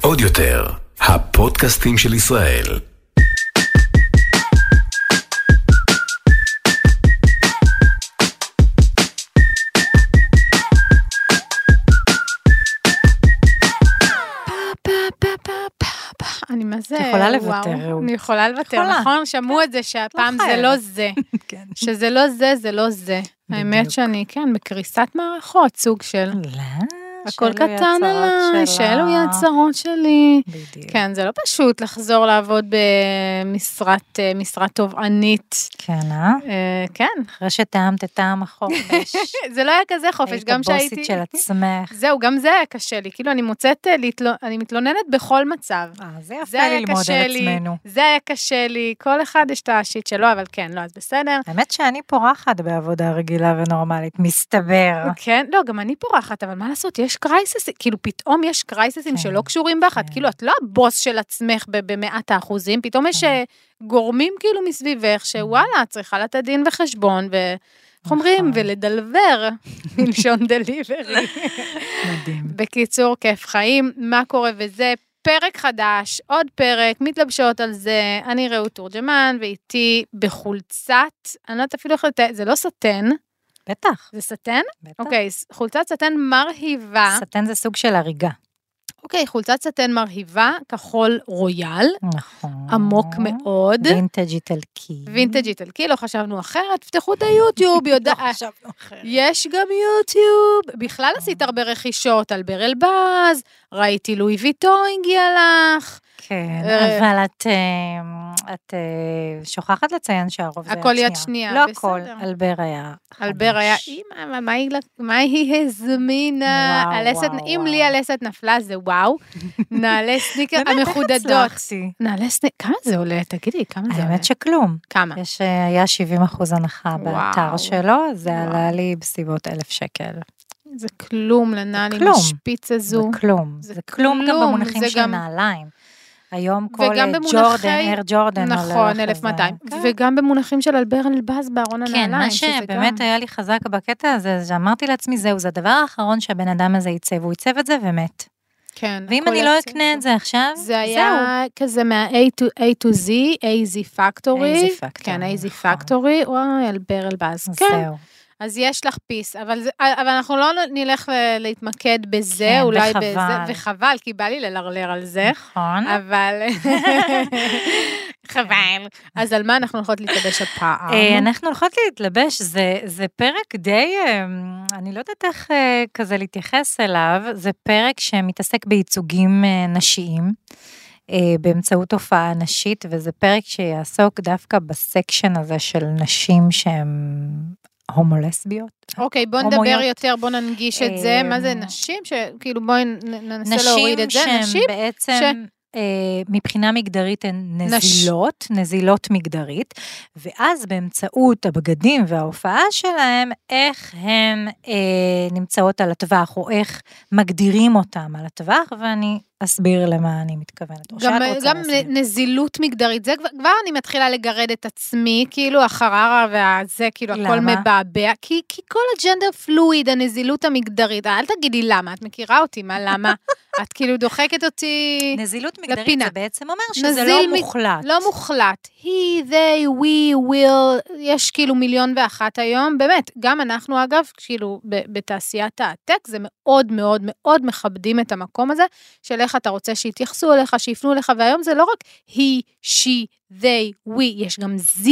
עוד יותר, הפודקאסטים של ישראל. אני מה זה, את יכולה לוותר. אני יכולה לוותר. נכון? שמעו את זה שהפעם זה. לא זה. כן. שזה לא זה, זה לא זה. האמת. שאני, כן, בקריסת מערכות, סוג של... לא, הכל קטן עליי. שאלו יהיו הצרות שלי. בדיוק. כן, זה לא פשוט לחזור לעבוד במשרת אה, משרה תובענית. כן, אה? אה, כן, אחרי שטעמת את טעם החופש. זה לא היה כזה חופש, היית גם שהייתי... בוסית של עצמך. זהו, גם זה היה קשה לי. כאילו, אני מוצאת, אה, אני מתלוננת בכל מצב. אה, זה יפה ללמוד על עצמנו. זה היה קשה לי, כל אחד יש את השיט שלו, אבל כן, לא, אז בסדר. האמת שאני פורחת בעבודה רגילה ונורמלית, מסתבר. כן, לא, גם אני פורחת, אבל מה לעשות, יש קרייססים, כאילו פתאום יש קרייססים כן, שלא קשורים בך, כן. כאילו, את לא הבוס של עצמך במאת האחוזים, פתאום יש כן. אה, גורמים כאילו מסביבך, שוואלה, את צריכה לתת דין וחשבון, ו... איך אומרים? נכון. ולדלבר, מלשון דליברי. מדהים. בקיצור, כיף חיים, מה קורה וזה. פרק חדש, עוד פרק, מתלבשות על זה, אני רעות תורג'מן, ואיתי בחולצת, אני לא יודעת אפילו איך לתאר, זה לא סאטן, בטח, זה סאטן? בטח. אוקיי, ס- חולצת סאטן מרהיבה. סאטן זה סוג של אריגה. אוקיי, חולצת סאטן מרהיבה, כחול רויאל, נכון. עמוק מאוד. וינטג' איטלקי. וינטג' איטלקי, לא חשבנו אחרת, תפתחו את היוטיוב, יודע... לא חשבנו אחרת. יש גם יוטיוב. בכלל עשית הרבה רכישות על ברלבז, ראיתי לואי ויטון הגיע לך. כן, אה, אבל את, אה, את אה, שוכחת לציין שהרוב זה יד הכל יד שנייה, לא בסדר. הכל, אלבר היה אלבר היה. אימא, מה- מה היא הזמינה? וואו, הלסת, וואו, אם וואו. לי הלסת נפלה זה וואו. נעלי סניקר באמת, איך המחודדות. הצלחתי? נעלי סניקר, כמה זה עולה? תגידי, כמה זה עולה? האמת שכלום. כמה? יש, אה, היה 70 אחוז הנחה באתר. שלו, זה וואו. עלה לי בסביבות אלף שקל. זה כלום לנעל עם כלום. השפיץ הזו. זה כלום. זה זה כלום גם במונחים של נעליים. היום כל אה, במונחי- ג'ורדן, אר ג'ורדן נכון, איזה- 1200. כן. וגם במונחים של אלבר אלבז בארון הנעליים. כן, מה שבאמת גם- היה לי חזק בקטע הזה, זה שאמרתי לעצמי, זהו, זה הדבר האחרון שהבן אדם הזה ייצא, והוא ייצב את זה ומת. כן. ואם אני לא. אקנה את זה עכשיו, זה זהו. היה כזה מה-A to, A to Z, AZ Factory. AZ Factory, כן, AZ נכון. Factory, וואי, אלבר אלבז. כן, זהו. אז יש לך פיס, אבל, זה, אבל אנחנו לא נלך להתמקד בזה, כן, אולי וחבל. בזה, וחבל, כי בא לי ללרלר על זה, נכון. אבל... חבל. אז על מה אנחנו הולכות להתלבש הפעם? אה, אנחנו הולכות להתלבש, זה, זה פרק די, אה, אני לא יודעת איך אה, כזה להתייחס אליו, זה פרק שמתעסק בייצוגים אה, נשיים. אה, באמצעות הופעה נשית, וזה פרק שיעסוק דווקא בסקשן הזה של נשים שהן הומו-לסביות. אוקיי, בוא נדבר. יותר, בוא ננגיש את זה. מה זה אמ, נשים? שכאילו בואי ננסה להוריד את זה. נשים שהן בעצם... אה, מבחינה מגדרית הן נזילות, נזילות מגדרית, ואז באמצעות הבגדים וההופעה שלהם, איך הן אה, נמצאות על הטווח, או איך מגדירים אותם על הטווח, ואני אסביר למה אני מתכוונת. גם, גם להסביר. נזילות מגדרית, זה כבר, כבר אני מתחילה לגרד את עצמי, כאילו החררה והזה, כאילו הכל למה? מבעבע, כי, כי כל הג'נדר פלואיד, הנזילות המגדרית, אל תגידי למה, את מכירה אותי, מה למה? את כאילו דוחקת אותי, נזילות מגדרית לפינה. זה בעצם אומר שזה לא מג- מוחלט. לא מוחלט. he, they, we, will, יש כאילו מיליון ואחת היום, באמת, גם אנחנו אגב, כאילו בתעשיית הטק, זה מאוד מאוד מאוד מכבדים את המקום הזה, של איך אתה רוצה שיתייחסו אליך, שיפנו אליך, והיום זה לא רק he, she, they, we, יש גם z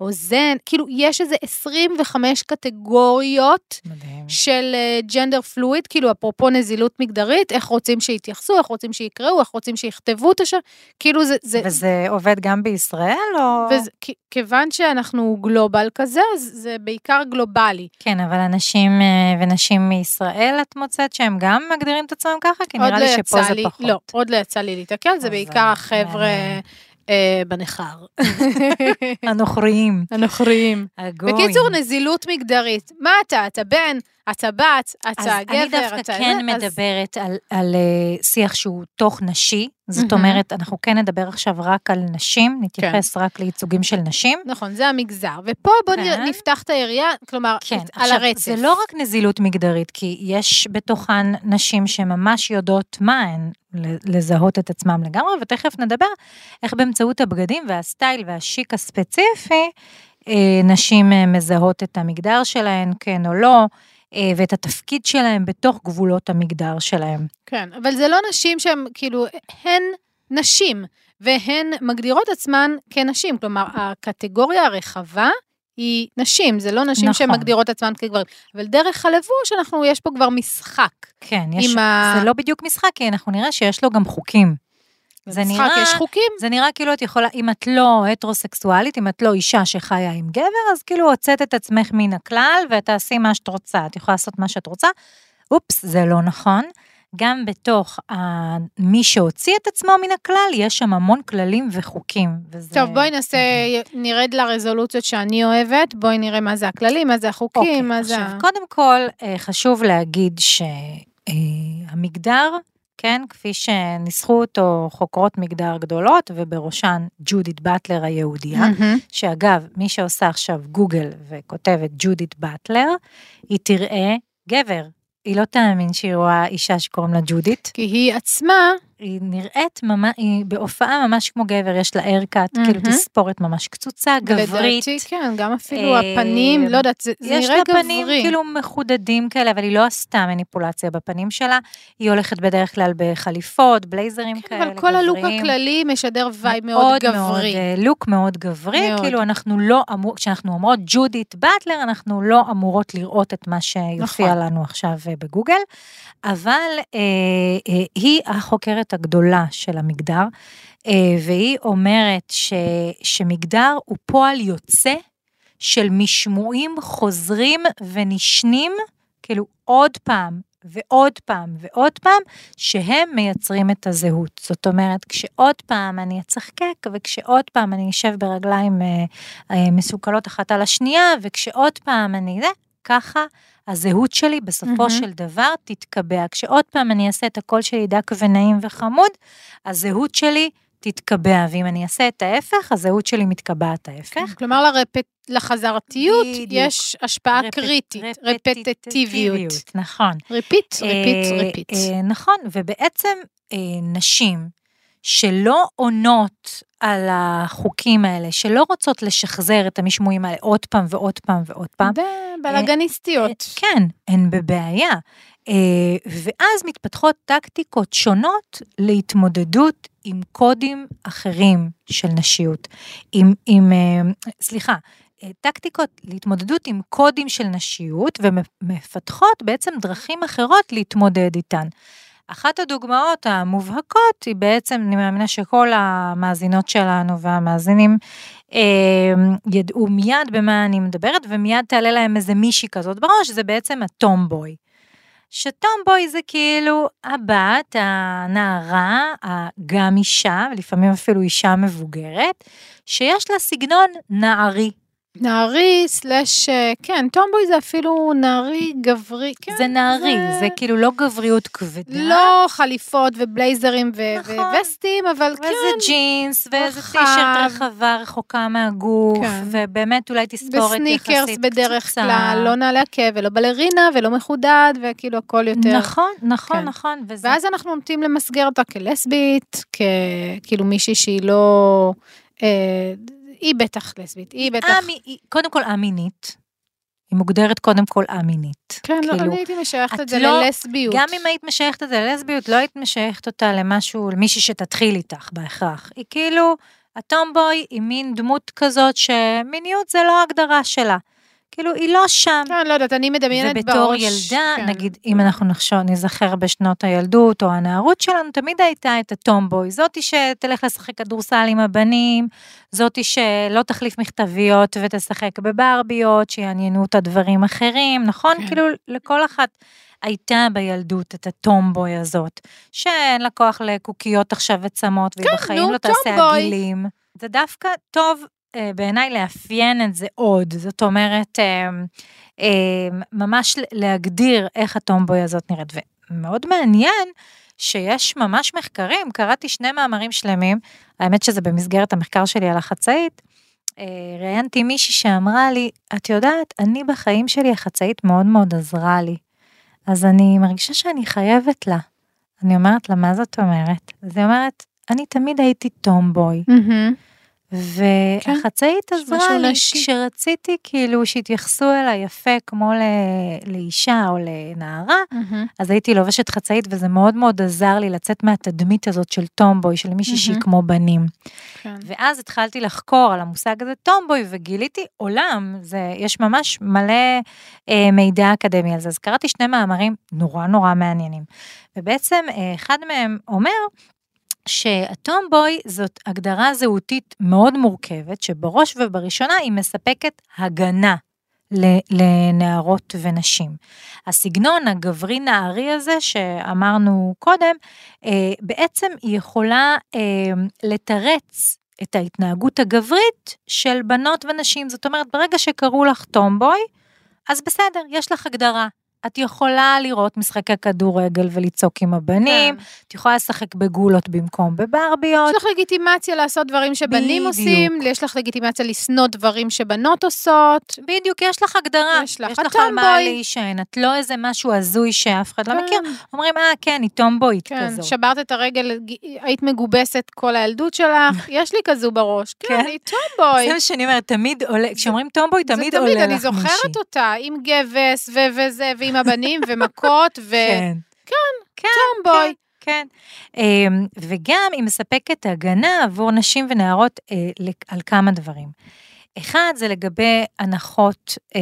או זן, כאילו יש איזה 25 קטגוריות מדהים. של ג'נדר פלואיד, כאילו אפרופו נזילות מגדרית, איך רוצים שיתייחסו, איך רוצים שיקראו, איך רוצים שיכתבו את השם, כאילו זה... זה וזה עובד גם בישראל, או... וזה, כ- כיוון שאנחנו גלובל כזה, אז זה בעיקר גלובלי. כן, אבל אנשים אה, ונשים מישראל, את מוצאת שהם גם מגדירים את עצמם ככה? כי נראה לא לי שפה יצא זה לי, פחות. לא, עוד לא יצא לי להתקל, זה בעיקר החבר'ה אה, בנכר, הנוכריים. הנוכריים. הגוי. בקיצור, נזילות מגדרית. מה אתה? אתה בן? אתה בת, אתה אז גבר, אני דווקא. כן אז- מדברת על, על אה, שיח שהוא תוך נשי, זאת מהמם. אומרת, אנחנו כן נדבר עכשיו רק על נשים, נתייחס רק לייצוגים של נשים. נכון, זה המגזר. ופה בוא כן. נפתח את היריעה, כלומר, כן, על עכשיו, הרצף. זה לא רק נזילות מגדרית, כי יש בתוכן נשים שממש יודעות מה הן, לזהות את עצמם לגמרי, ותכף נדבר איך באמצעות הבגדים והסטייל והשיק הספציפי, אה, נשים אה, מזהות את המגדר שלהן, כן או לא, ואת התפקיד שלהן בתוך גבולות המגדר שלהן. כן, אבל זה לא נשים שהן, כאילו, הן נשים, והן מגדירות עצמן כנשים. כלומר, הקטגוריה הרחבה היא נשים, זה לא נשים נכון. שמגדירות עצמן כגברים. אבל דרך הלבוש, אנחנו, יש פה כבר משחק. כן, יש, עם ה- זה לא בדיוק משחק, כי אנחנו נראה שיש לו גם חוקים. זה במשחק נראה- יש חוקים. זה נראה כאילו את יכולה, אם את לא הטרוסקסואלית, אם את לא אישה שחיה עם גבר, אז כאילו הוצאת את עצמך מן הכלל ותעשי מה שאת רוצה, את יכולה לעשות מה שאת רוצה. אופס, זה לא נכון. גם בתוך ה... מי שהוציא את עצמו מן הכלל, יש שם המון כללים וחוקים. וזה... טוב, בואי נעשה, נרד לרזולוציות שאני אוהבת, בואי נראה מה זה הכללים, מה זה החוקים, אוקיי, מה זה... עכשיו, קודם כל, אה, חשוב להגיד שהמגדר, כן, כפי שניסחו אותו חוקרות מגדר גדולות, ובראשן ג'ודית באטלר היהודייה, מהמם. שאגב, מי שעושה עכשיו גוגל וכותבת ג'ודית באטלר, היא תיראה גבר. היא לא תאמין שהיא רואה אישה שקוראים לה ג'ודית. כי היא עצמה, היא נראית ממש, היא בהופעה ממש כמו גבר, יש לה haircut, כאילו מהמם. תספורת ממש קצוצה, גברית. לדעתי, כן, גם אפילו אה, הפנים, לא יודעת, זה זה יש נראה לה גברי. פנים כאילו מחודדים כאלה, אבל היא לא עשתה מניפולציה בפנים שלה. היא הולכת בדרך כלל בחליפות, בלייזרים כן, כאלה, אבל כל הלוק גבריים. הכללי משדר vibe מאוד מאוד, גברי. אה, לוק מאוד גברי, מאוד. כאילו אנחנו לא אמור, כשאנחנו אומרות ג'ודית באטלר, אנחנו לא אמורות לראות את מה שיופיע נכון. לנו עכשיו אה, בגוגל, אבל אה, אה, היא החוקרת הגדולה של המגדר, אה, והיא אומרת ש, שמגדר הוא פועל יוצא של משמועים חוזרים ונשנים, כאילו עוד פעם ועוד פעם ועוד פעם, שהם מייצרים את הזהות. זאת אומרת, כשעוד פעם אני אצחקק, וכשעוד פעם אני אשב ברגליים אה, אה, מסוכלות אחת על השנייה, וכשעוד פעם אני זה, ככה הזהות שלי בסופו מהמם. של דבר תתקבע. כשעוד פעם אני אעשה את הקול שלי דק ונעים וחמוד, הזהות שלי תתקבע, ואם אני אעשה את ההפך, הזהות שלי מתקבעת ההפך. כלומר, לרפט... לחזרתיות בדיוק. יש השפעה רפט- קריטית, רפטטיביות. נכון. repeat, repeat, אה, repeat. אה, נכון, ובעצם אה, נשים שלא עונות על החוקים האלה, שלא רוצות לשחזר את המשמועים האלה עוד פעם ועוד פעם ועוד פעם, בלאגניסטיות. כן, הן בבעיה. אה, ואז מתפתחות טקטיקות שונות להתמודדות עם קודים אחרים של נשיות. עם, עם אה, סליחה, אה, טקטיקות להתמודדות עם קודים של נשיות ומפתחות בעצם דרכים אחרות להתמודד איתן. אחת הדוגמאות המובהקות היא בעצם, אני מאמינה שכל המאזינות שלנו והמאזינים אה, ידעו מיד במה אני מדברת, ומיד תעלה להם איזה מישהי כזאת בראש, זה בעצם הטומבוי. שטומבוי זה כאילו הבת, הנערה, גם אישה, ולפעמים אפילו אישה מבוגרת, שיש לה סגנון נערי. נערי סלאש, אה, כן, טומבוי זה אפילו נערי גברי, כן. זה נערי, זה כאילו לא גבריות כבדה. לא חליפות ובלייזרים ו- נכון. ווסטים, אבל כן. ואיזה ג'ינס, ואיזה. טישרט רחבה רחוקה מהגוף, כן. ובאמת אולי תספורת יחסית וסניקרס בדרך קצוצה. כלל, לא נעלי עקב ולא בלרינה ולא מחודד, וכאילו הכל יותר. נכון, נכון, כן. נכון. וזה... ואז אנחנו נוטים למסגר אותה כלסבית, ככאילו מישהי שהיא לא... אה, היא בטח לסבית, היא בטח... א-מי- היא- קודם כל א-מינית. היא מוגדרת קודם כל א-מינית. כן, לא, כאילו, אני הייתי משייכת את את זה לא- ללסביות. גם אם היית משייכת את זה ללסביות, לא היית משייכת אותה למשהו, למישהי שתתחיל איתך בהכרח. היא כאילו, הטומבוי היא מין דמות כזאת שמיניות זה לא ההגדרה שלה. כאילו, היא לא שם. כן, לא יודעת, אני מדמיינת בראש. ובתור ילדה, כן. נגיד, אם אנחנו נחשוב, נזכר בשנות הילדות או הנערות שלנו, תמיד הייתה את הטומבוי. זאתי שתלך לשחק כדורסל עם הבנים, זאתי שלא תחליף מכתביות ותשחק בברביות, שיעניינו אותה דברים אחרים, נכון? כן. כאילו, לכל אחת הייתה בילדות את הטומבוי הזאת, שאין לה כוח לקוקיות עכשיו וצמות, והיא בחיים נו, לא תעשה טומבוי. עגילים. זה דווקא טוב אה, בעיניי לאפיין את זה עוד, זאת אומרת, אה, אה, ממש להגדיר איך הטומבוי הזאת נראית. ומאוד מעניין שיש ממש מחקרים, קראתי שני מאמרים שלמים, האמת שזה במסגרת המחקר שלי על החצאית, אה, ראיינתי מישהי שאמרה לי, את יודעת, אני בחיים שלי החצאית מאוד מאוד עזרה לי, אז אני מרגישה שאני חייבת לה. אני אומרת לה, מה זאת אומרת? אז היא אומרת, אני תמיד הייתי טומבוי. מהמם. והחצאית כן, עזרה לי. כשרציתי כאילו שיתייחסו אליי יפה כמו ל- לאישה או לנערה, מהמם. אז הייתי לובשת חצאית וזה מאוד מאוד עזר לי לצאת מהתדמית הזאת של טומבוי, של מישהי שהיא מהמם. כמו בנים. כן. ואז התחלתי לחקור על המושג הזה טומבוי וגיליתי עולם, זה, יש ממש מלא אה, מידע אקדמי על זה. אז קראתי שני מאמרים נורא נורא מעניינים. ובעצם אה, אחד מהם אומר שהטומבוי זאת הגדרה זהותית מאוד מורכבת, שבראש ובראשונה היא מספקת הגנה לנערות ונשים. הסגנון הגברי-נערי הזה שאמרנו קודם, אה, בעצם היא יכולה אה, לתרץ את ההתנהגות הגברית של בנות ונשים. זאת אומרת, ברגע שקראו לך טומבוי, אז בסדר, יש לך הגדרה. את יכולה לראות משחקי כדורגל ולצעוק עם הבנים, כן. את יכולה לשחק בגולות במקום בברביות. יש לך לגיטימציה לעשות דברים שבנים בדיוק. עושים, יש לך לגיטימציה לשנוא דברים שבנות עושות. בדיוק, יש לך הגדרה. יש לך יש לך על מה. להישען, את לא איזה משהו הזוי שאף אחד לא כן. מכיר. אומרים, אה, כן, היא טומבוית כן, כזאת. שברת את הרגל, היית מגובסת כל הילדות שלך, יש לי כזו בראש. כן, כן? היא טומבוי. זה מה שאני אומרת, תמיד עולה, כשאומרים טומבוי, זה תמיד עולה לך אני מישהי. זוכרת אותה, עם גבס וזה, ועם הבנים, ומכות, כן. כן, וטומבוי. כן. אמ, וגם היא מספקת הגנה עבור נשים ונערות אה, על כמה דברים. אחד זה לגבי הנחות, אה,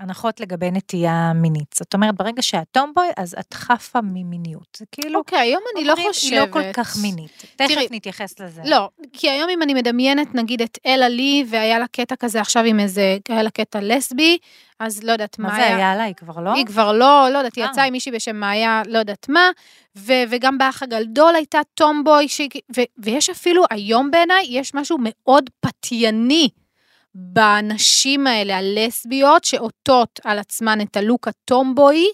הנחות לגבי נטייה מינית. זאת אומרת, ברגע שאת טומבוי, אז את חפה ממיניות. זה כאילו, אוקיי, היום אני לא חושבת. היא לא כל כך מינית. תכף תראי, נתייחס לזה. לא, כי היום אם אני מדמיינת נגיד את אלה לי, והיה לה קטע כזה עכשיו עם איזה, היה לה קטע לסבי, אז לא יודעת מה מה זה היה לה? היא כבר לא? היא כבר לא, לא יודעת, היא אה. יצאה עם מישהי בשם מאיה, לא יודעת מה, ו- וגם באח הגדול הייתה טומבוי, שהיא- ו- ויש אפילו, היום בעיניי, יש משהו מאוד פתייני בנשים האלה, הלסביות, שעוטות על עצמן את הלוק הטומבוי,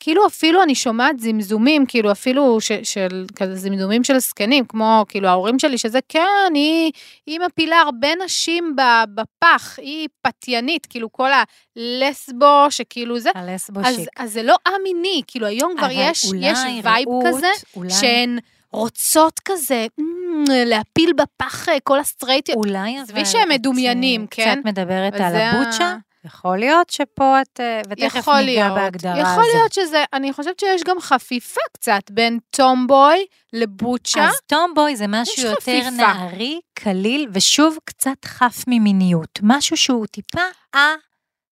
כאילו אפילו אני שומעת זמזומים, כאילו אפילו ש- של, כזה זמזומים של זקנים, כמו כאילו ההורים שלי, שזה כן, היא, היא מפילה הרבה נשים בפח, היא פתיינית, כאילו כל הלסבו, שכאילו זה, הלסבו אז, שיק. אז זה לא א-מיני, כאילו היום כבר יש, יש וייב כזה, אולי- שהן רוצות כזה "מ, להפיל בפח אה, כל הסטרייטיות. אולי עזבי אבל שהם את, מדומיינים, אה, כן? קצת מדברת על הבוצ'ה, יכול להיות שפה את, אה, ותכף יכול ניגע בהגדרה יכול הזו. להיות שזה, אני חושבת שיש גם חפיפה קצת בין tomboy ל butch. אז tomboy זה משהו יותר חפיפה. נערי, קליל, ושוב קצת חף ממיניות. משהו שהוא טיפה,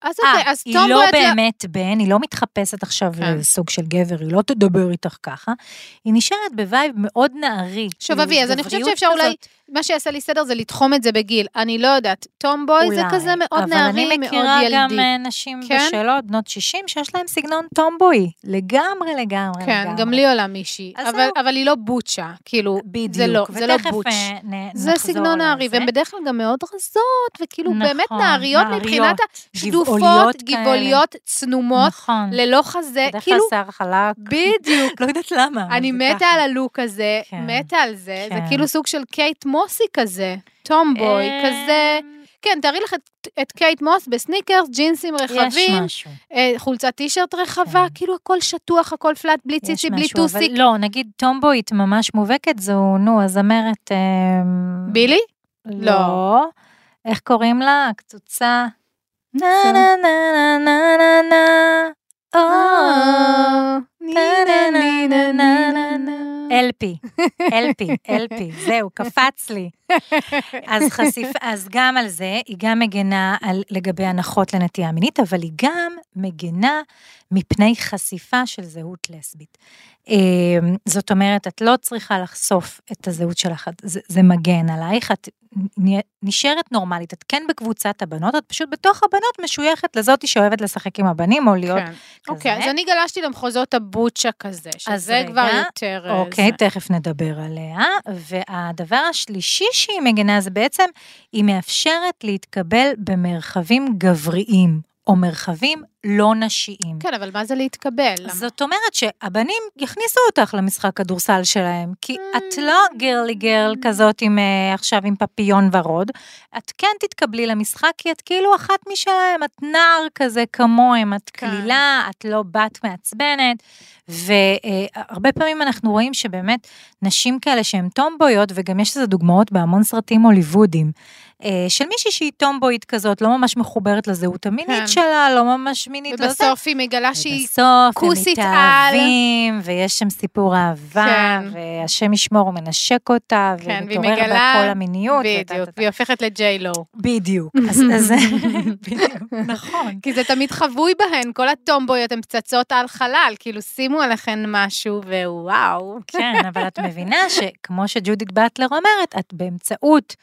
אז אה, אוקיי, אז היא tomboy... לא לא- באמת בן, היא לא מתחפשת עכשיו כן. לסוג של גבר, היא לא תדבר איתך ככה. היא נשארת ב vibe מאוד נערי. שובבי, כאילו, אז אני חושבת שאפשר אולי. מה שיעשה לי סדר זה לתחום את זה בגיל. אני לא יודעת, tomboy זה כזה מאוד אבל נערי, אני מאוד מכירה גם ילדי. אה, נשים כן? בשלות, בנות 60, שיש להן סגנון tomboy. לגמרי, לגמרי, כן, לגמרי. גם לי עולה מישהי, אבל. אבל היא לא butch, כאילו, בדיוק. זה לא, זה לא butch. אה, זה סגנון נערי. והן בדרך כלל גם מאוד רזות, וכאילו באמת נכון, נעריות מבחינת השדופות, גבעוליות כאלה. צנומות, נכון. ללא חזה, בדרך כאילו, כלל שיער חלק. בדיוק. לא יודעת למה. אני זה מתה ככה. על הלוק הזה, כן. מתה על זה, זה כן. כאילו סוג של קייט מוס כזה, tomboy, אה, כזה, כן, תארי לך את- את קייט מוס בסניקרס, ג'ינסים רחבים. אה, חולצת טישרט רחבה, כן. כאילו הכל שטוח, הכל flat, בלי ציצי, בלי משהו, אבל טוסיק. לא, נגיד טומבוית ממש מובהקת זו, נו, הזמרת... אמ, בילי? לא. איך קוראים לה? הקצוצה? נה. נה נה נה נה נה או, נה נה נה נה נה נה. אלפי, אלפי, אלפי, זהו, קפץ לי. אז חשיפה, אז גם על זה, היא גם מגנה על, לגבי הנחות לנטייה מינית, אבל היא גם מגנה מפני חשיפה של זהות לסבית. אה, זאת אומרת, את לא צריכה לחשוף את הזהות שלך, זה, זה מגן עלייך, את נשארת נורמלית, את כן בקבוצת הבנות, את פשוט בתוך הבנות משויכת לזאתי שאוהבת לשחק עם הבנים, או להיות כן. אוקיי, אז אני גלשתי למחוזות הבוצ'ה כזה, שזה רגע, כבר יותר... אה, אוקיי, זה. תכף נדבר עליה. והדבר השלישי שהיא מגנה זה בעצם, היא מאפשרת להתקבל במרחבים גבריים, או מרחבים לא נשיים. כן, אבל מה זה להתקבל? למה? זאת אומרת שהבנים יכניסו אותך למשחק כדורסל שלהם, כי את לא גרלי גרל כזאת עם אה, עכשיו עם פפיון ורוד, את כן תתקבלי למשחק כי את כאילו אחת משלהם, את נער כזה כמוהם, את כן. קלילה, את לא בת מעצבנת, והרבה פעמים אנחנו רואים שבאמת נשים כאלה שהן טומבויות, וגם יש לזה דוגמאות בהמון סרטים הוליוודיים, אה, של מישהי שהיא טומבוית כזאת, לא ממש מחוברת לזהות המינית כן. שלה, לא ממש מינית. ובסוף היא מגלה שהיא... ובסוף כוסית הם על. מתאהבים, ויש שם סיפור אהבה, כן. והשם ישמור, הוא מנשק אותה, כן, והיא ומתעורר מגלה... בה כל המיניות. בדיוק. והיא הופכת לג'יי-לו. בדיוק. אז אז- בדיוק, נכון. כי זה תמיד חבוי בהן, כל הטומבויות הן פצצות על חלל, כאילו שימו עליכן משהו ווואו. כן, אבל את מבינה שכמו שג'ודית באטלר אומרת, את באמצעות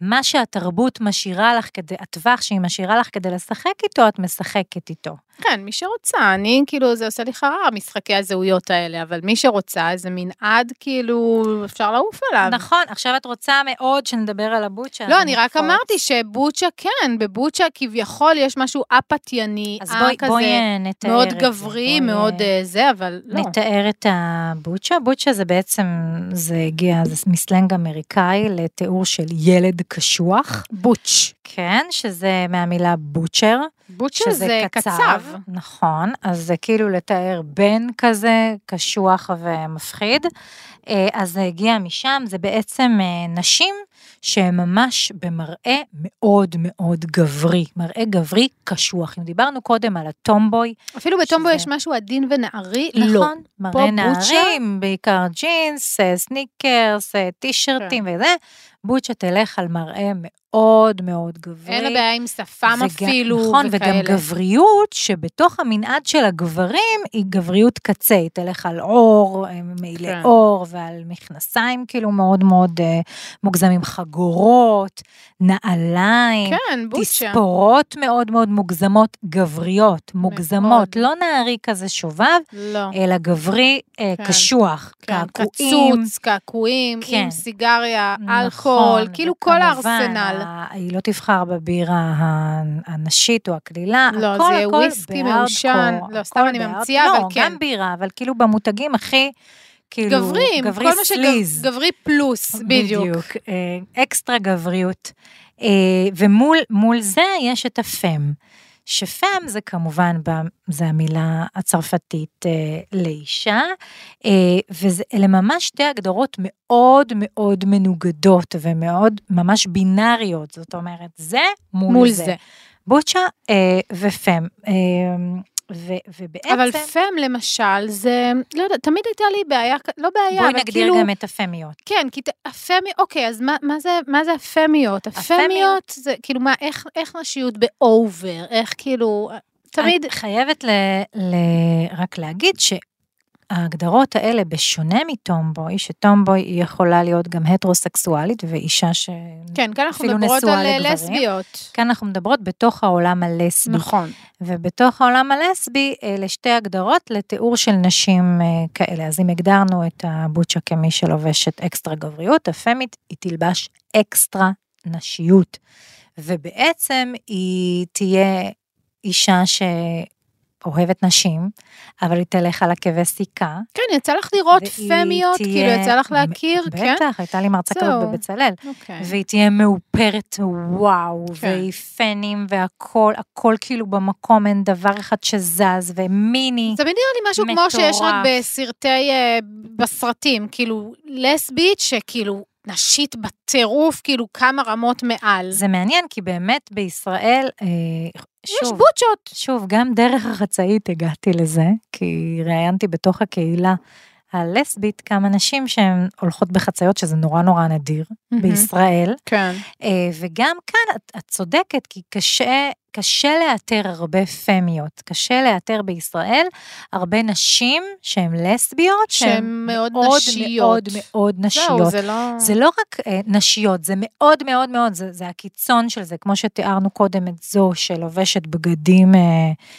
מה שהתרבות משאירה לך כדי, הטווח שהיא משאירה לך כדי לשחק איתו, את משחקת איתו. כן, מי שרוצה, אני כאילו, זה עושה לי חררה, משחקי הזהויות האלה, אבל מי שרוצה, איזה מנעד, כאילו, אפשר לעוף עליו. נכון, עכשיו את רוצה מאוד שנדבר על הבוצ'ה. לא, אני רק. אמרתי שבוצ'ה כן, בבוצ'ה כביכול יש משהו אפתייני, אז אה, בואי, כזה, בואי אה, נתאר מאוד את זה. גברי, בואי, מאוד אה, אה, זה, אבל לא. נתאר את הבוצ'ה. בוצ'ה זה בעצם, זה הגיע, זה מסלנג אמריקאי לתיאור של ילד קשוח. Butch. כן, שזה מהמילה butcher. butch שזה זה קצב. נכון, אז זה כאילו לתאר בן כזה, קשוח ומפחיד. אה, אז זה הגיע משם, זה בעצם אה, נשים שהן ממש במראה מאוד מאוד גברי, מראה גברי קשוח. אם דיברנו קודם על ה tomboy, אפילו ב tomboy שזה- יש משהו עדין ונערי, לא. נכון, מראה butch? נערים, בעיקר ג'ינס, אה, סניקרס, אה, טישרטים כן. וזה, בוצ'ה תלך על מראה מאוד מאוד גברי. אין לה בעיה עם שפם וגם- אפילו, נכון, וכאלה. וגם גבריות, שבתוך המנעד של הגברים היא גבריות קצה, היא תלך על אור, אה, מעילי כן. אור, ועל מכנסיים כאילו מאוד מאוד אה, מוגזמים, חגורות, נעליים. כן, בוטשה. תספורות מאוד מאוד מוגזמות, גבריות, מוגזמות, מאוד. לא נערי כזה שובב, לא. אלא גברי אה, כן. קשוח, כן, קעקועים. קצוץ, קעקועים, כן. עם סיגריה, נכון, אלכוהול, כאילו כל הארסנל. היא לא תבחר בבירה הנשית או הקלילה, לא, הכל זה הכל וויסקי מעושן. לא, סתם אני ממציאה, לא, אבל כן. גם בירה, אבל כאילו במותגים הכי, כאילו, גברים, גברי כל סליז. שגברי פלוס, בדיוק. אה, אקסטרה גבריות. אה, ומול מול זה יש את הפם. שפם זה כמובן, זה המילה הצרפתית אה, לאישה, אה, ואלה ממש שתי הגדרות מאוד מאוד מנוגדות ומאוד ממש בינאריות, זאת אומרת, זה מול, מול זה. זה. בוצ'ה אה, ופם. אה, ו, ובעצם, אבל פם למשל, זה, לא יודעת, תמיד הייתה לי בעיה, לא בעיה, בואי אבל נגדיר כאילו, גם את הפמיות. כן, כי ת- הפמי, אוקיי, אז מה, מה, זה, מה זה הפמיות? הפמיות זה כאילו, מה, איך, איך נשיות באובר, איך כאילו, תמיד, את חייבת ל, ל, רק להגיד שההגדרות האלה, בשונה מטומבוי, שטומבוי היא יכולה להיות גם הטרוסקסואלית ואישה ש... כן, כאן אנחנו מדברות על אה. לסביות. כאן אנחנו מדברות בתוך העולם הלסבי. נכון. ובתוך העולם הלסבי, אלה שתי הגדרות לתיאור של נשים אה, כאלה. אז אם הגדרנו את הבוצ'ה כמי שלובשת אקסטרה גבריות, הפמית היא תלבש אקסטרה נשיות. ובעצם היא תהיה אישה שאוהבת נשים, אבל היא תלך על עקבי סיכה. כן, יצא לך לראות פמיות, תהיה- כאילו, יצא לך להכיר, כן? בטח, הייתה לי מרצה כזאת. בבצלאל. אוקיי. והיא תהיה מאופרת, וואו, כן. והיא פנים והכל, הכל כאילו במקום, אין דבר אחד שזז, ומיני. תמיד נראה לי משהו כמו שיש רק מטורף. בסרטי, אה, בסרטים, כאילו, לסבית שכאילו נשית בטירוף, כאילו כמה רמות מעל. זה מעניין, כי באמת בישראל, אה, יש שוב, בוטשות. שוב, גם דרך החצאית הגעתי לזה, כי ראיינתי בתוך הקהילה הלסבית כמה נשים שהן הולכות בחציות, שזה נורא נורא נדיר מהמם. בישראל. כן. אה, וגם כאן את, את צודקת, כי קשה, קשה לאתר הרבה פמיות, קשה לאתר בישראל הרבה נשים שהן לסביות, שהן מאוד נשיות. מאוד מאוד נשיות. זהו, זה לא... זה לא רק אה, נשיות, זה מאוד מאוד מאוד, זה, זה הקיצון של זה, כמו שתיארנו קודם את זו שלובשת בגדים אה,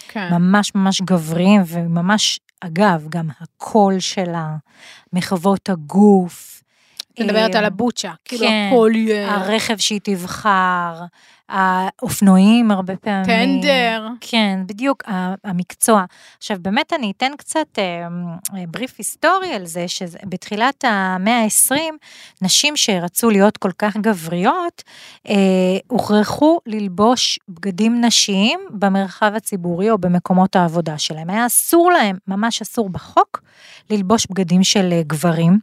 כן. ממש ממש גבריים, וממש, אגב, גם הקול שלה, מחוות הגוף. מדברת אה, על הבוצ'ה, כאילו כן, הכל יהיה... הרכב שהיא תבחר, האופנועים הרבה פעמים. טנדר. כן, בדיוק, המקצוע. עכשיו, באמת אני אתן קצת אה, אה, בריף היסטורי על זה, שבתחילת המאה ה-20, נשים שרצו להיות כל כך גבריות, אה, הוכרחו ללבוש בגדים נשיים במרחב הציבורי או במקומות העבודה שלהם. היה אסור להם, ממש אסור בחוק, ללבוש בגדים של גברים,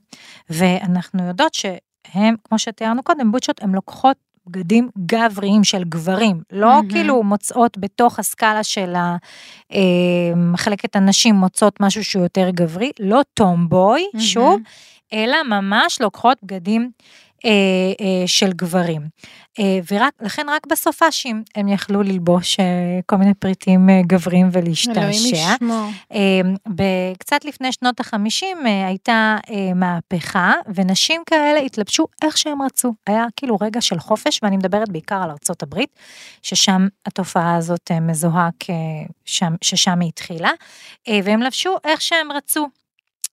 ואנחנו יודעות שהם, כמו שתיארנו קודם, בוצ'ות, הן לוקחות בגדים גבריים של גברים, לא מהמם. כאילו מוצאות בתוך הסקאלה של אה, מחלקת הנשים מוצאות משהו שהוא יותר גברי, לא טומבוי, מהמם. שוב, אלא ממש לוקחות בגדים אה, אה, של גברים. אה, ולכן רק בסופאשים הם יכלו ללבוש אה, כל מיני פריטים אה, אלוהים ולהשתעשע. ישמור. אה, קצת לפני שנות החמישים אה, הייתה אה, מהפכה, ונשים כאלה התלבשו איך שהם רצו. היה כאילו רגע של חופש, ואני מדברת בעיקר על ארצות הברית, ששם התופעה הזאת אה, מזוהה כשם, ששם היא התחילה, אה, והם לבשו איך שהם רצו.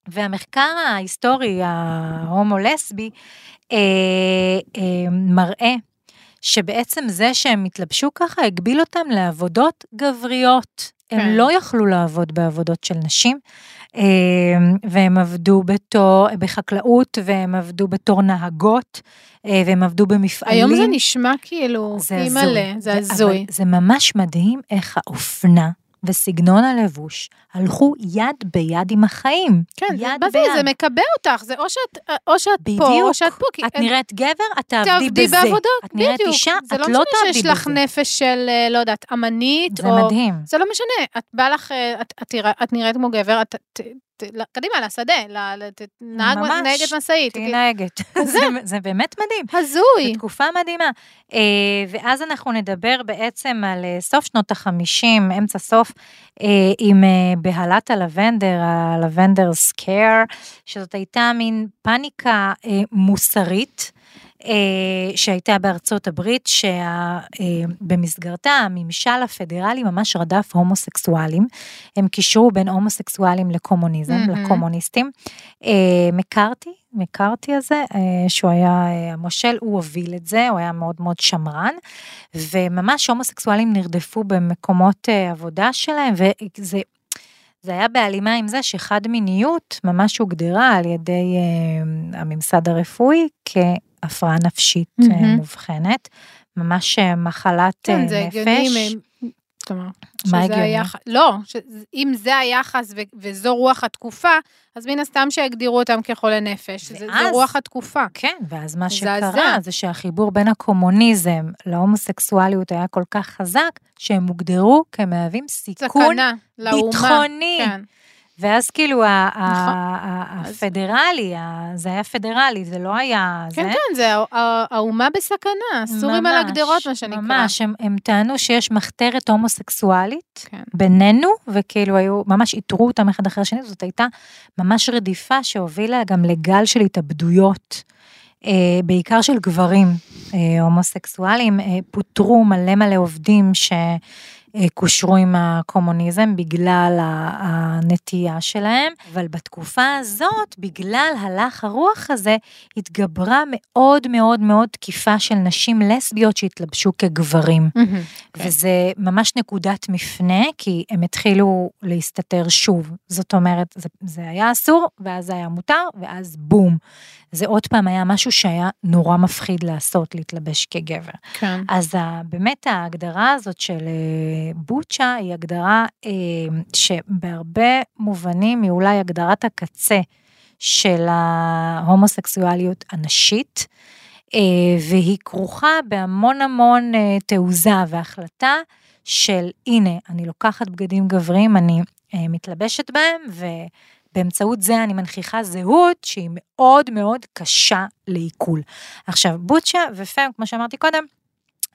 והמחקר ההיסטורי ההומו-לסבי אה, אה, מראה שבעצם זה שהם התלבשו ככה הגביל אותם לעבודות גבריות. הם כן. לא יכלו לעבוד בעבודות של נשים, אה, והם עבדו בתור, בחקלאות, והם עבדו בתור נהגות, אה, והם עבדו במפעלים. היום זה נשמע כאילו, זה אימא'לה, זה הזוי. זה ממש מדהים איך האופנה וסגנון הלבוש הלכו יד ביד עם החיים. כן, יד מה זה, ביד. זה מקבע אותך, זה או שאת, או שאת פה, או בדיוק. שאת פה. כי את נראית גבר, את תעבדי תעבדי בזה. בעבודות, את נראית בדיוק. אישה, זה את לא לא משנה תעבדי שיש לך בזה. נפש של, אה, לא יודעת, אמנית, זה או... מדהים. זה לא משנה, את בא לך, אה, את, את, תרא- את נראית כמו גבר, את, קדימה, לשדה, נהג, ממש. נהגת משאית. תהיי כאילו, נהגת. זה, זה באמת מדהים. הזוי. זו תקופה מדהימה. אה, ואז אנחנו נדבר בעצם על אה, סוף שנות החמישים, אמצע סוף, אה, עם בהלת הלבנדר, ה Lavender Scare, שזאת הייתה מין פאניקה מוסרית. אה, שהייתה בארצות הברית, שבמסגרתה הממשל הפדרלי ממש רדף הומוסקסואלים. הם קישרו בין הומוסקסואלים לקומוניזם, מהמם. לקומוניסטים. אה, מקארתי, מקארתי הזה, אה, שהוא היה אה, המושל, הוא הוביל את זה, הוא היה מאוד מאוד שמרן, וממש הומוסקסואלים נרדפו במקומות אה, עבודה שלהם, וזה... זה היה בהלימה עם זה שחד מיניות ממש הוגדרה על ידי אה, הממסד הרפואי כהפרעה נפשית מהמם. מאובחנת, ממש אה, מחלת כן, אה, זה נפש. הגיוני. מ- זאת אומרת, מה הגיוני? היח- לא, ש- אם זה היחס ו- וזו רוח התקופה, אז מן הסתם שיגדירו אותם כחולי נפש. זה- זה ואז- רוח התקופה. כן, ואז מה. שקרה זה שהחיבור בין הקומוניזם להומוסקסואליות היה כל כך חזק, שהם הוגדרו כמהווים סיכון סכנה לאומה. ביטחוני. כן. ואז כאילו נכון. הפדרלי, זה היה פדרלי, זה לא היה זה. כן, כן, זה הא- הא- האומה בסכנה, סורים על הגדרות, מה שנקרא. ממש, הם, הם טענו שיש מחתרת הומוסקסואלית כן. בינינו, וכאילו היו, ממש איתרו אותם אחד אחרי השני, זאת הייתה ממש רדיפה שהובילה גם לגל של התאבדויות. אה, בעיקר של גברים אה, הומוסקסואלים, אה, פוטרו מלא מלא עובדים שקושרו עם הקומוניזם בגלל הנטייה שלהם, אבל בתקופה הזאת, בגלל הלך הרוח הזה, התגברה מאוד מאוד מאוד תקיפה של נשים לסביות שהתלבשו כגברים. כן. וזה ממש נקודת מפנה, כי הם התחילו להסתתר שוב. זאת אומרת, זה, זה היה אסור, ואז זה היה מותר, ואז בום. זה עוד פעם היה משהו שהיה נורא מפחיד לעשות, להתלבש כגבר. כן. אז באמת ההגדרה הזאת של אה, בוצ'ה היא הגדרה אה, שבהרבה מובנים היא אולי הגדרת הקצה של ההומוסקסואליות הנשית, אה, והיא כרוכה בהמון המון אה, תעוזה והחלטה של הנה, אני לוקחת בגדים גבריים, אני מתלבשת בהם, ובאמצעות זה אני מנכיחה זהות שהיא מאוד מאוד קשה לעיכול. עכשיו, בוצ'ה ופם, כמו שאמרתי קודם,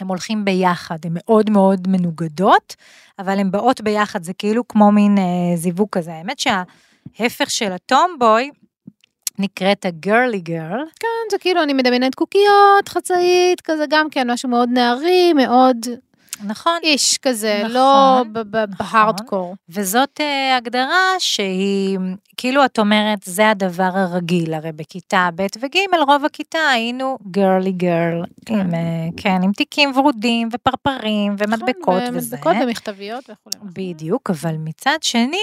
הם הולכים ביחד, הן מאוד מאוד מנוגדות, אבל הן באות ביחד, זה כאילו כמו מין אה, זיווג כזה. האמת שההפך של הטומבוי נקראת הגרלי גרל. כן, זה כאילו, אני מדמיינת קוקיות, חצאית, כזה גם כן, משהו מאוד נערי, מאוד נכון. איש כזה, נכון, לא ב- ב- נכון. בהארדקור. וזאת אה, הגדרה שהיא, כאילו את אומרת, זה הדבר הרגיל, הרי בכיתה ב' וג' רוב הכיתה היינו girly girl, עם, אה, כן, עם תיקים ורודים ופרפרים ומדבקות נכון, וזה. ומדבקות ומכתביות וכולי. בדיוק, אבל מצד שני,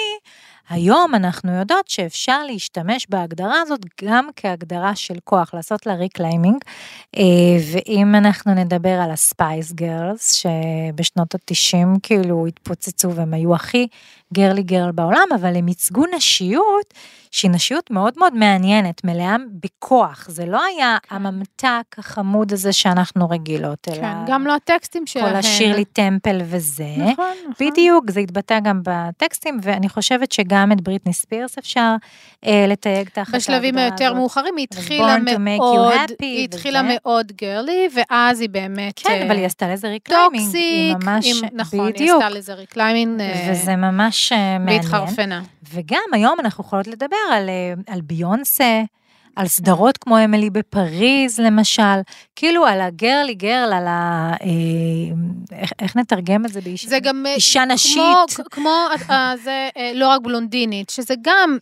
היום אנחנו יודעות שאפשר להשתמש בהגדרה הזאת גם כהגדרה של כוח, לעשות לה reclaiming, אה, ואם אנחנו נדבר על ה Spice Girls, שבשנות ה-90 כאילו התפוצצו והם היו הכי girly girl בעולם, אבל הם ייצגו נשיות שהיא נשיות מאוד מאוד מעניינת, מלאה בכוח, זה לא היה הממתק החמוד הזה שאנחנו רגילות, אלא כן, גם לא הטקסטים שלהם. כל השירלי טמפל וזה. נכון, נכון. בדיוק, זה התבטא גם בטקסטים, ואני חושבת שגם את בריטני ספירס אפשר אה, לתייג תחת ההגדרה הזאת. בשלבים היותר מאוחרים היא התחילה מאוד, היא התחילה. מאוד girly, ואז היא באמת כן, אה, אבל היא עשתה לזה reclaiming. Toxic, היא ממש, עם- נכון, היא בדיוק, עשתה לזה reclaiming, אה, וזה ממש אה, מעניין. והתחרפנה. וגם היום אנחנו יכולות לדבר על, אה, על ביונסה, על סדרות כמו אמילי בפריז למשל, כאילו על ה girly girl, על ה... אה, איך, איך נתרגם את זה באישה? זה גם... אה, אישה נשית. כמו, כמו אה, זה אה, לא רק בלונדינית, שזה גם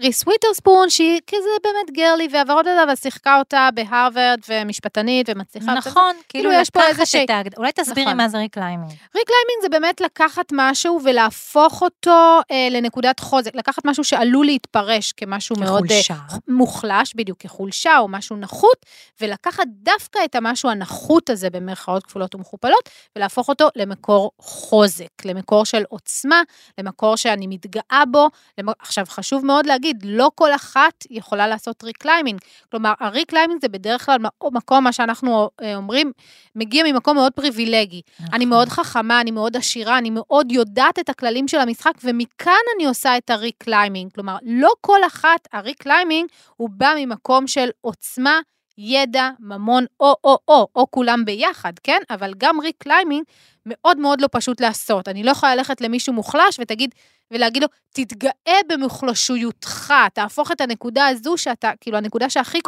ריס וויטרספון, שהיא כזה באמת girly ועברות אותה, אבל שיחקה אותה בהרווארד ומשפטנית ומצליחה. נכון, כאילו יש פה איזושהי- את ההגדרה, אולי תסבירי נכון. מה זה reclaiming. reclaiming זה באמת לקחת משהו ולהפוך אותו אה, לנקודת חוזק, לקחת משהו שעלול להתפרש כמשהו מאוד אה, כחולשה. מוחלש, בדיוק כחולשה או משהו נחות, ולקחת דווקא את המשהו הנחות הזה במרכאות כפולות ומכופלות, ולהפוך אותו למקור חוזק, למקור של עוצמה, למקור שאני מתגאה בו. למ... עכשיו, חשוב מאוד להגיד, לא כל אחת יכולה לעשות reclaiming. כלומר, ה reclaiming זה בדרך כלל מקום, מה שאנחנו אה, אומרים, מגיע ממקום מאוד פריבילגי. אני נכון. מאוד חכמה, אני מאוד עשירה, אני מאוד יודעת את הכללים של המשחק, ומכאן אני עושה את ה reclaiming. כלומר, לא כל אחת, ה reclaiming, הוא בא ממקום של עוצמה, ידע, ממון, או, או, או, או כולם ביחד, כן? אבל גם reclaiming מאוד מאוד לא פשוט לעשות. אני לא יכולה ללכת למישהו מוחלש ותגיד, ולהגיד לו, תתגאה במוחלשותך, תהפוך את הנקודה הזו שאתה, כאילו, הנקודה שהכי...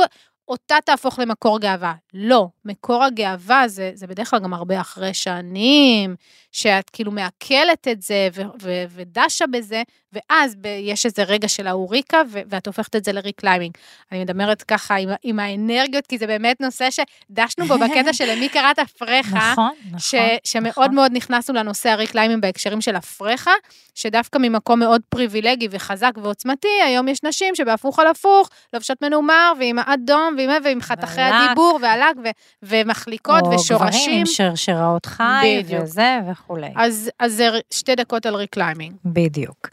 אותה תהפוך למקור גאווה. לא, מקור הגאווה זה, זה בדרך כלל גם הרבה אחרי שנים, שאת כאילו מעכלת את זה ו- ו- ודשה בזה, ואז ב- יש איזה רגע של האוריקה, ו- ואת הופכת את זה ל reclaiming. אני מדברת ככה עם, עם האנרגיות, כי זה באמת נושא שדשנו בו בקטע של למי קראת הפרחה. נכון, נכון. ש, שמאוד נכון. מאוד נכנסנו לנושא ה reclaiming בהקשרים של הפרחה, שדווקא ממקום מאוד פריבילגי וחזק ועוצמתי, היום יש נשים שבהפוך על הפוך, לובשות מנומר ועם האדום ועם, ועם חתכי. הדיבור והלק ו, ומחליקות או ושורשים. גברים עם שרשראות חי בדיוק. וזה וכולי. אז, אז זה שתי דקות על reclaiming. בדיוק.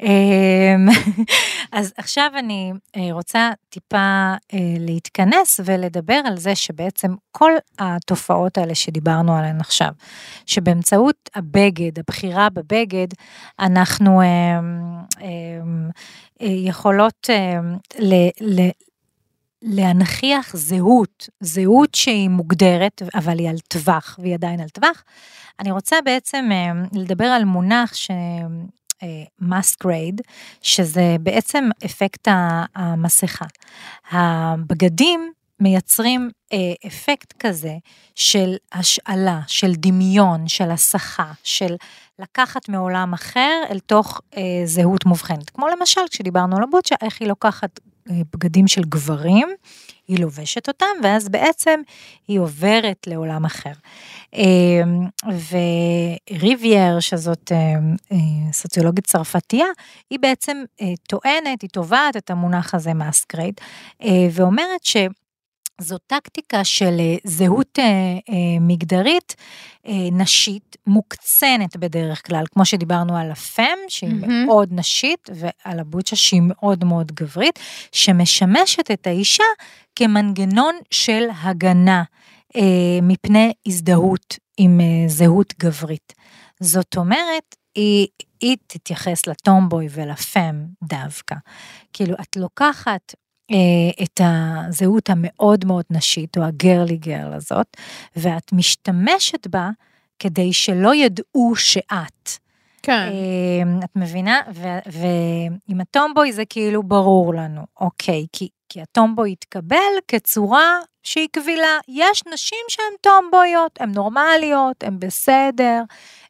אמ, אז עכשיו אני אה, רוצה טיפה אה, להתכנס ולדבר על זה שבעצם כל התופעות האלה שדיברנו עליהן עכשיו, שבאמצעות הבגד, הבחירה בבגד, אנחנו אמ, אמ, אה, יכולות להנכיח זהות, זהות שהיא מוגדרת, אבל היא על טווח, והיא עדיין על טווח. אני רוצה בעצם אה, לדבר על מונח ש... מסקרייד, שזה בעצם אפקט המסכה. הבגדים מייצרים אה, אפקט כזה של השאלה, של דמיון, של הסחה, של לקחת מעולם אחר אל תוך אה, זהות מובחנת. כמו למשל, כשדיברנו על הבוצ'ה, איך היא לוקחת אה, בגדים של גברים, היא לובשת אותם, ואז בעצם היא עוברת לעולם אחר. אה, וריבייר, שזאת אה, אה, סוציולוגית צרפתייה, היא בעצם אה, טוענת, היא תובעת את המונח הזה מהסקרייד, אה, ואומרת ש... זו טקטיקה של אה, זהות אה, אה, מגדרית נשית מוקצנת בדרך כלל, כמו שדיברנו על הפם, שהיא מהמם. מאוד נשית, ועל הבוצ'ה שהיא מאוד מאוד גברית, שמשמשת את האישה כמנגנון של הגנה מפני הזדהות עם זהות גברית. זאת אומרת, היא, היא תתייחס לטומבוי ולפם דווקא. כאילו, את לוקחת את הזהות המאוד מאוד נשית, או הגרלי גרל הזאת, ואת משתמשת בה כדי שלא ידעו שאת. כן. אה, את מבינה? ועם הטומבוי זה כאילו ברור לנו, אוקיי, כי, כי הטומבוי התקבל כצורה שהיא קבילה. יש נשים שהן טומבויות, הן נורמליות, הן בסדר,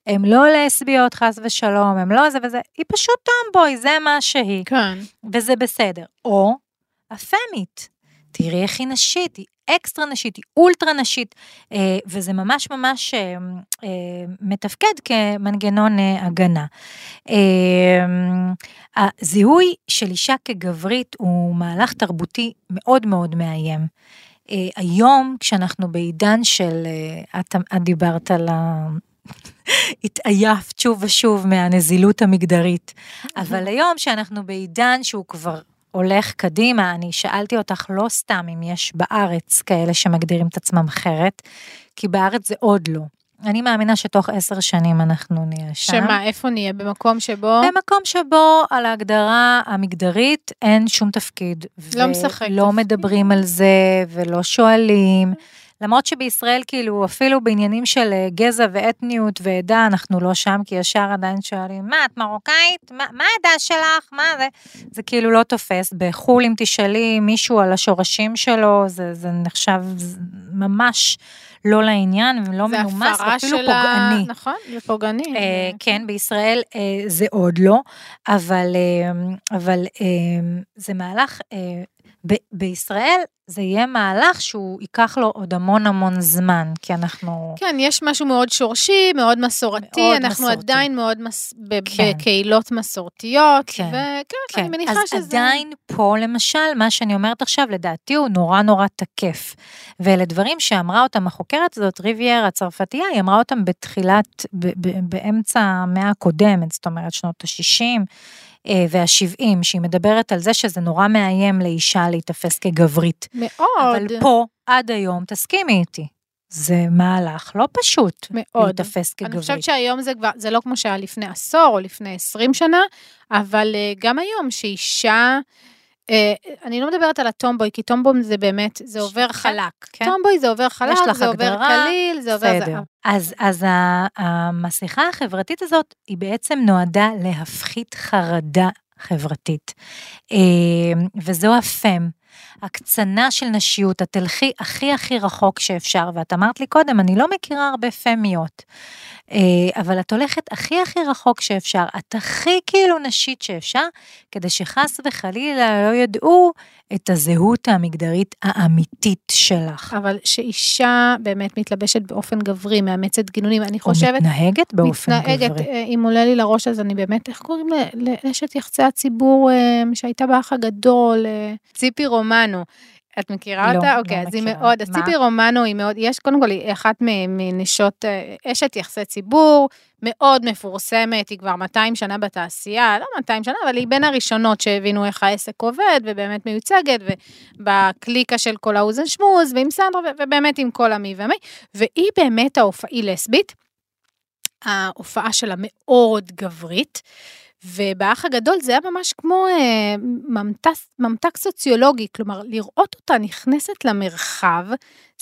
הן לא לסביות חס ושלום, הן לא זה וזה, היא פשוט טומבוי, זה מה שהיא. כן. וזה בסדר. או הפמית, תראי איך היא נשית, היא אקסטרה נשית, היא אולטרה נשית, אה, וזה ממש ממש אה, אה, מתפקד כמנגנון הגנה. הזיהוי של אישה כגברית הוא מהלך תרבותי מאוד מאוד מאיים. היום, כשאנחנו בעידן של, את, את דיברת על ה... התעייפת שוב ושוב מהנזילות המגדרית, אבל היום שאנחנו בעידן שהוא כבר הולך קדימה, אני שאלתי אותך לא סתם אם יש בארץ כאלה שמגדירים את עצמם אחרת, כי בארץ זה עוד לא. אני מאמינה שתוך עשר שנים אנחנו נהיה שם. שמה, איפה נהיה? במקום שבו? במקום שבו על ההגדרה המגדרית אין שום תפקיד. לא משחק. ולא מדברים על זה, ולא שואלים. למרות שבישראל כאילו אפילו בעניינים של אה, גזע ואתניות ועדה אנחנו לא שם כי ישר עדיין שואלים מה את מרוקאית מה, מה העדה שלך מה זה זה כאילו לא תופס בחו"ל אם תשאלי מישהו על השורשים שלו זה, זה נחשב ממש לא לעניין ולא מנומס אפילו פוגעני. נכון זה פוגעני. אה, כן בישראל אה, זה עוד לא אבל אה, אבל אה, זה מהלך אה, ב- בישראל זה יהיה מהלך שהוא ייקח לו עוד המון המון זמן, כי אנחנו... כן, יש משהו מאוד שורשי, מאוד מסורתי, מאוד אנחנו מסורתי. עדיין מאוד מס... ב- כן. בקהילות מסורתיות, כן, וכן, כן. אני מניחה אז שזה... אז עדיין פה, למשל, מה שאני אומרת עכשיו, לדעתי הוא נורא נורא תקף. ואלה דברים שאמרה אותם החוקרת הזאת, ריבייר הצרפתייה, היא אמרה אותם בתחילת, ב- ב- באמצע המאה הקודמת, זאת אומרת, שנות ה-60. אה, וה-70, שהיא מדברת על זה שזה נורא מאיים לאישה להיתפס כגברית. מאוד. אבל פה, עד היום, תסכימי איתי. זה מהלך לא פשוט מאוד. להיתפס כגברית. אני חושבת שהיום זה כבר, זה לא כמו שהיה לפני עשור או לפני 20 שנה, אבל אה, גם היום שאישה אני לא מדברת על הטומבוי, כי טומבוי זה באמת, זה עובר כן, חלק. כן. טומבוי זה עובר חלק, זה עובר קליל, זה עובר... בסדר. אז, אז המסכה החברתית הזאת, היא בעצם נועדה להפחית חרדה חברתית. אה, וזו הפם. הקצנה של נשיות, את תלכי הכי הכי רחוק שאפשר, ואת אמרת לי קודם, אני לא מכירה הרבה פמיות. אה, אבל את הולכת הכי הכי רחוק שאפשר, את הכי כאילו נשית שאפשר, כדי שחס וחלילה לא ידעו את הזהות המגדרית האמיתית שלך. אבל שאישה באמת מתלבשת באופן גברי, מאמצת גינונים, אני חושבת... או מתנהגת באופן מתנהגת, גברי. אה, אם עולה לי לראש, אז אני באמת, איך קוראים לאשת יחצי הציבור אה, שהייתה באח הגדול, ציפי רומנו. את מכירה לא, אותה? לא אוקיי, אז מכירה. היא מאוד, אז? ציפי רומנו היא מאוד, יש קודם כל, היא אחת מנשות, אה, אשת יחסי ציבור, מאוד מפורסמת, היא כבר 200 שנה בתעשייה, לא 200 שנה, אבל היא בין הראשונות שהבינו איך העסק עובד, ובאמת מיוצגת, ובקליקה של כל האוזן שמוז, ועם סנדרה, ובאמת עם כל המי ומי, והיא באמת ההופעה, היא לסבית, ההופעה שלה מאוד גברית. ובאח הגדול זה היה ממש כמו אה, ממתק, ממתק סוציולוגי, כלומר, לראות אותה נכנסת למרחב,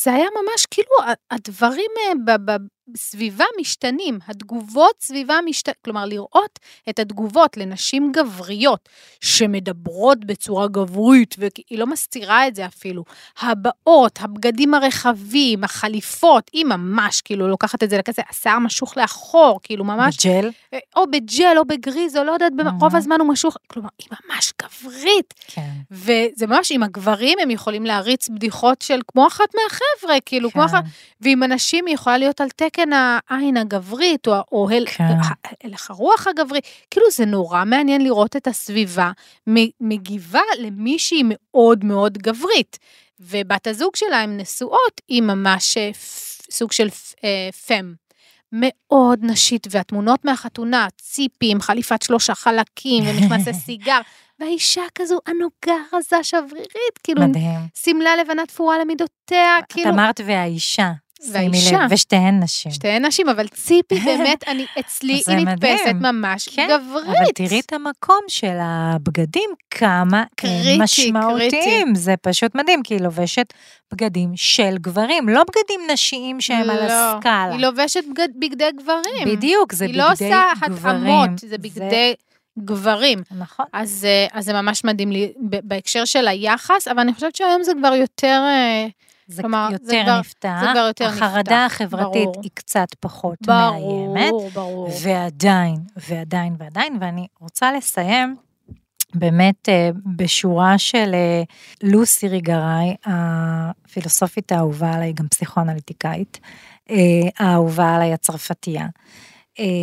זה היה ממש כאילו הדברים אה, ב, ב, סביבה משתנים, התגובות סביבה משתנים, כלומר לראות את התגובות לנשים גבריות שמדברות בצורה גברית, והיא לא מסתירה את זה אפילו, הבאות, הבגדים הרחבים, החליפות, היא ממש כאילו לוקחת את זה לכזה, השיער משוך לאחור, כאילו ממש... בג'ל? או בג'ל או בגריז, או לא יודעת, mm-hmm. רוב הזמן הוא משוך, כלומר, היא ממש גברית. כן. וזה ממש, עם הגברים הם יכולים להריץ בדיחות של כמו אחת מהחבר'ה, כאילו, כן. כמו אחת, ועם הנשים היא יכולה להיות על תקן העין הגברית, או, או הל, כן. הלך הרוח הגברי. כאילו, זה נורא מעניין לראות את הסביבה מגיבה למישהי מאוד מאוד גברית. ובת הזוג שלה, הן נשואות, היא ממש אה, סוג של אה, פם. מאוד נשית, והתמונות מהחתונה, ציפים, חליפת שלושה חלקים, ומכנסי סיגר, והאישה כזו ענוגה, רזה, שברירית, כאילו, מדהים. שמלה לבנה תפורה למידותיה, את כאילו... אמרת והאישה. והאישה. ושתיהן נשים. שתיהן נשים, אבל ציפי באמת, אני, אצלי זה היא. נתפסת ממש כן, גברית. אבל תראי את המקום של הבגדים, כמה קריטי, הם משמעותיים. קריטי. זה פשוט מדהים, כי היא לובשת בגדים של גברים, לא בגדים נשיים שהם על לא, הסקאלה. היא לובשת בגד, בגדי גברים. בדיוק, זה היא בגדי לא עושה גברים. התאמות, זה בגדי גברים. נכון. אז, אה, אז זה ממש מדהים לי בהקשר של היחס, אבל אני חושבת שהיום זה כבר יותר... זה כלומר, זה יותר כבר- נפתח, זה כבר יותר החרדה נפתח, החברתית ברור. היא קצת פחות מאיימת, ברור, ברור. ועדיין, ועדיין, ועדיין, ואני רוצה לסיים באמת אה, בשורה של אה, לוסי ריגראי, הפילוסופית האהובה עליי, גם פסיכואנליטיקאית, אה, האהובה עליי הצרפתייה,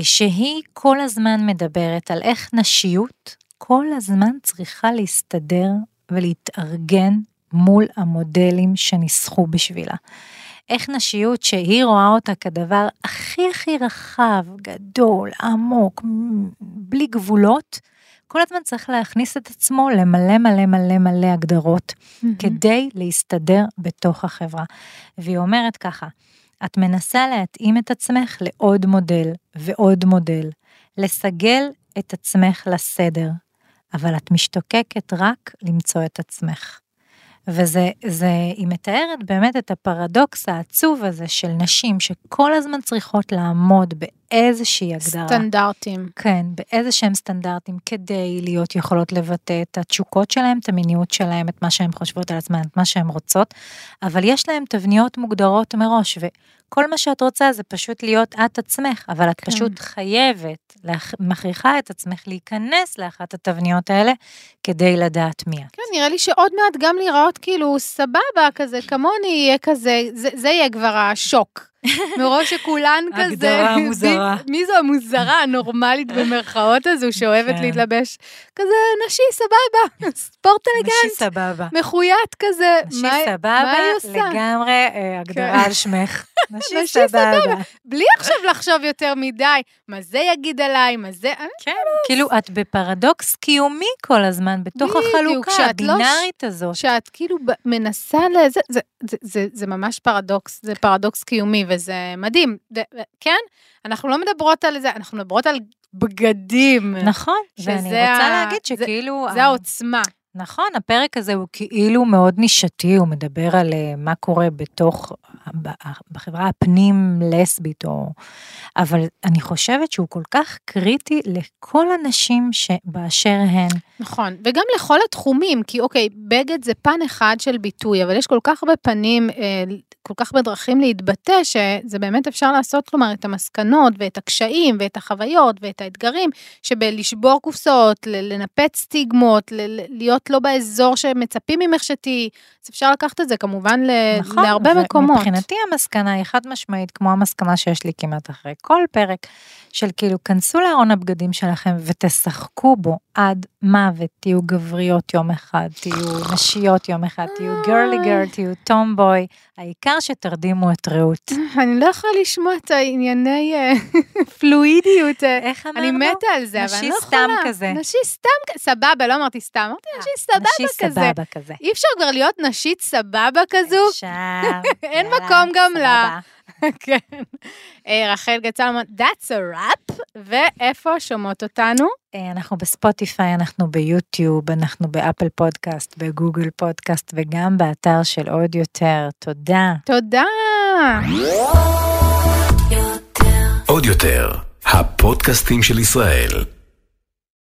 שהיא כל הזמן מדברת על איך נשיות כל הזמן צריכה להסתדר ולהתארגן מול המודלים שניסחו בשבילה. איך נשיות שהיא רואה אותה כדבר הכי הכי רחב, גדול, עמוק, בלי גבולות, כל הזמן צריך להכניס את עצמו למלא מלא מלא מלא הגדרות, מהמם. כדי להסתדר בתוך החברה. והיא אומרת ככה, את מנסה להתאים את עצמך לעוד מודל ועוד מודל, לסגל את עצמך לסדר, אבל את משתוקקת רק למצוא את עצמך. וזה, זה, היא מתארת באמת את הפרדוקס העצוב הזה של נשים שכל הזמן צריכות לעמוד באיזושהי הגדרה. סטנדרטים. כן, באיזה שהם סטנדרטים כדי להיות יכולות לבטא את התשוקות שלהם, את המיניות שלהם, את מה שהן חושבות על עצמן, את מה שהן רוצות, אבל יש להם תבניות מוגדרות מראש, וכל מה שאת רוצה זה פשוט להיות את עצמך, אבל את כן. פשוט חייבת, להכ- מכריחה את עצמך להיכנס לאחת התבניות האלה, כדי לדעת מי את. כן, נראה לי שעוד מעט גם להיראות כאילו סבבה כזה, כמוני יהיה כזה, זה, זה יהיה כבר השוק. מרוב שכולן כזה... הגדרה מוזרה. מי, מי זו המוזרה הנורמלית במרכאות הזו שאוהבת כן. להתלבש? כזה נשי, סבבה, ספורט נשי אלגנט, סבבה. מחויית כזה. נשי מה- מה סבבה, היא עושה? לגמרי אה, הגדרה על שמך. נשי נשי סבבה. בלי עכשיו לחשוב יותר מדי, מה זה יגיד עליי, מה זה... אה, כן, כאילו את בפרדוקס קיומי כל הזמן, בתוך החלוקה לא הבינארית הזאת. שאת כאילו מנסה לזה, זה, זה, זה, זה ממש פרדוקס, זה פרדוקס קיומי וזה מדהים. כן, אנחנו לא מדברות על זה, אנחנו מדברות על בגדים. נכון, ואני רוצה ה- להגיד זה- שכאילו... זה ה- העוצמה. נכון, הפרק הזה הוא כאילו מאוד נישתי, הוא מדבר על אה, מה קורה בתוך, בחברה הפנים-לסבית, או... אבל אני חושבת שהוא כל כך קריטי לכל הנשים שבאשר הן. נכון, וגם לכל התחומים, כי אוקיי, בגד זה פן אחד של ביטוי, אבל יש כל כך הרבה פנים, אה, כל כך הרבה דרכים להתבטא, שזה באמת אפשר לעשות, כלומר, את המסקנות ואת הקשיים ואת החוויות ואת האתגרים, שבלשבור קופסאות, לנפץ סטיגמות, ל- להיות לא באזור שמצפים ממך שתהיי, אז אפשר לקחת את זה כמובן ל- נכון, להרבה מקומות. מבחינתי המסקנה היא חד משמעית, כמו המסקנה שיש לי כמעט אחרי כל פרק, של כאילו, כנסו לארון הבגדים שלכם ותשחקו בו עד מוות, תהיו גבריות יום אחד, תהיו נשיות יום אחד, תהיו גרלי גרל, תהיו טומבוי, העיקר שתרדימו את רעות. אני לא יכולה לשמוע את הענייני אה, פלואידיות. אה, איך אמרנו? אני מתה על זה, אבל אני לא נשי יכולה. סתם כזה. נשי סתם כזה, סבבה, לא אמרתי סתם, אמרתי נשי סבבה נשי כזה. סבבה כזה. אי אפשר כבר להיות נשית סבבה כזו? אפשר. אין מקום גם לה. כן. אה, רחל גצלמן, That's a wrap, ואיפה שומעות אותנו? אה, אנחנו בספוטיפיי, אנחנו ביוטיוב, אנחנו באפל פודקאסט, בגוגל פודקאסט וגם באתר של עוד יותר. תודה. תודה. עוד יותר, הפודקאסטים של ישראל.